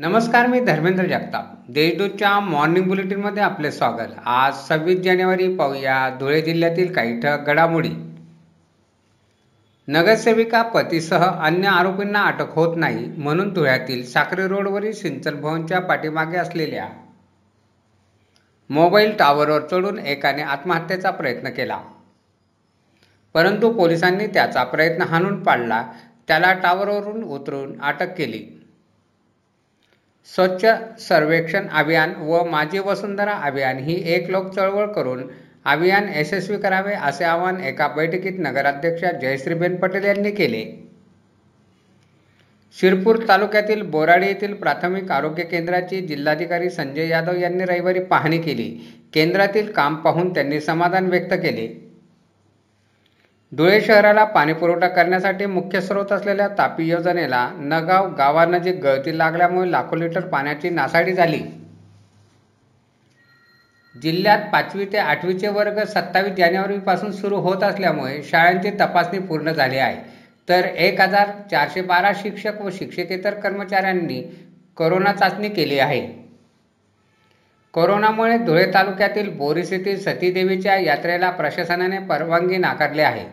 नमस्कार मी धर्मेंद्र जगताप. देशदूतच्या मॉर्निंग बुलेटिनमध्ये आपले स्वागत. आज सव्वीस जानेवारी पाहूया धुळे जिल्ह्यातील काही ठक घडामोडी. नगरसेविका पतीसह अन्य आरोपींना अटक होत नाही म्हणून धुळ्यातील साखरे रोडवरील सिंचन भवनच्या पाठीमागे असलेल्या मोबाईल टॉवरवर चढून एकाने आत्महत्येचा प्रयत्न केला. परंतु पोलिसांनी त्याचा प्रयत्न हाणून पाडला. त्याला टॉवरवरून उतरून अटक केली. स्वच्छ सर्वेक्षण अभियान व माझी वसुंधरा अभियान ही एक लोक चळवळ करून अभियान यशस्वी करावे असे आवाहन एका बैठकीत नगराध्यक्षा जयश्रीबेन पटेल यांनी केले. शिरपूर तालुक्यातील बोराडी येथील प्राथमिक आरोग्य केंद्राची जिल्हाधिकारी संजय यादव यांनी रविवारी पाहणी केली. केंद्रातील काम पाहून त्यांनी समाधान व्यक्त केले. धुळे शहराला पाणीपुरवठा करण्यासाठी मुख्य स्रोत असलेल्या तापी योजनेला नगाव गावानजीक गळती लागल्यामुळे लाखो लिटर पाण्याची नासाडी झाली. जिल्ह्यात पाचवी ते आठवीचे वर्ग सत्तावीस जानेवारीपासून सुरू होत असल्यामुळे शाळांची तपासणी पूर्ण झाली आहे. तर एक हजार चारशे बारा शिक्षक व शिक्षकेतर कर्मचाऱ्यांनी करोना चाचणी केली आहे. कोरोनामुळे धुळे तालुक्यातील बोरीस येथील सतीदेवीच्या यात्रेला प्रशासनाने परवानगी नाकारली आहे.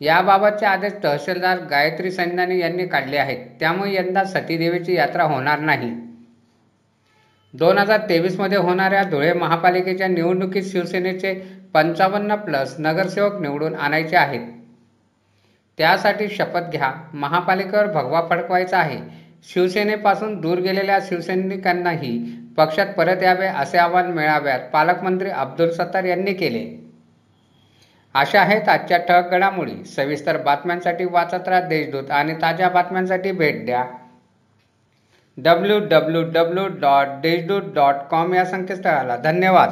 याबाबतचे आदेश तहसीलदार गायत्री संधाने यांनी काढले आहेत. त्यामुळे यंदा सतीदेवीची यात्रा होणार नाही. दोन हजार तेवीसमध्ये होणाऱ्या धुळे महापालिकेच्या निवडणुकीत शिवसेनेचे पंचावन्न प्लस नगरसेवक निवडून आणायचे आहेत. त्यासाठी शपथ घ्या. महापालिकेवर भगवा फडकवायचा आहे. शिवसेनेपासून दूर गेलेल्या शिवसैनिकांनाही पक्षात परत यावे असे आवाहन मिळाव्यात पालकमंत्री अब्दुल सत्तार यांनी केले. अशा आहेत आजच्या ठळक घडामोडी. सविस्तर बातम्यांसाठी वाचत राहा देशदूत आणि ताज्या बातम्यांसाठी भेट द्या. W W W dot Deshdoot dot com या संकेतस्थळाला. धन्यवाद.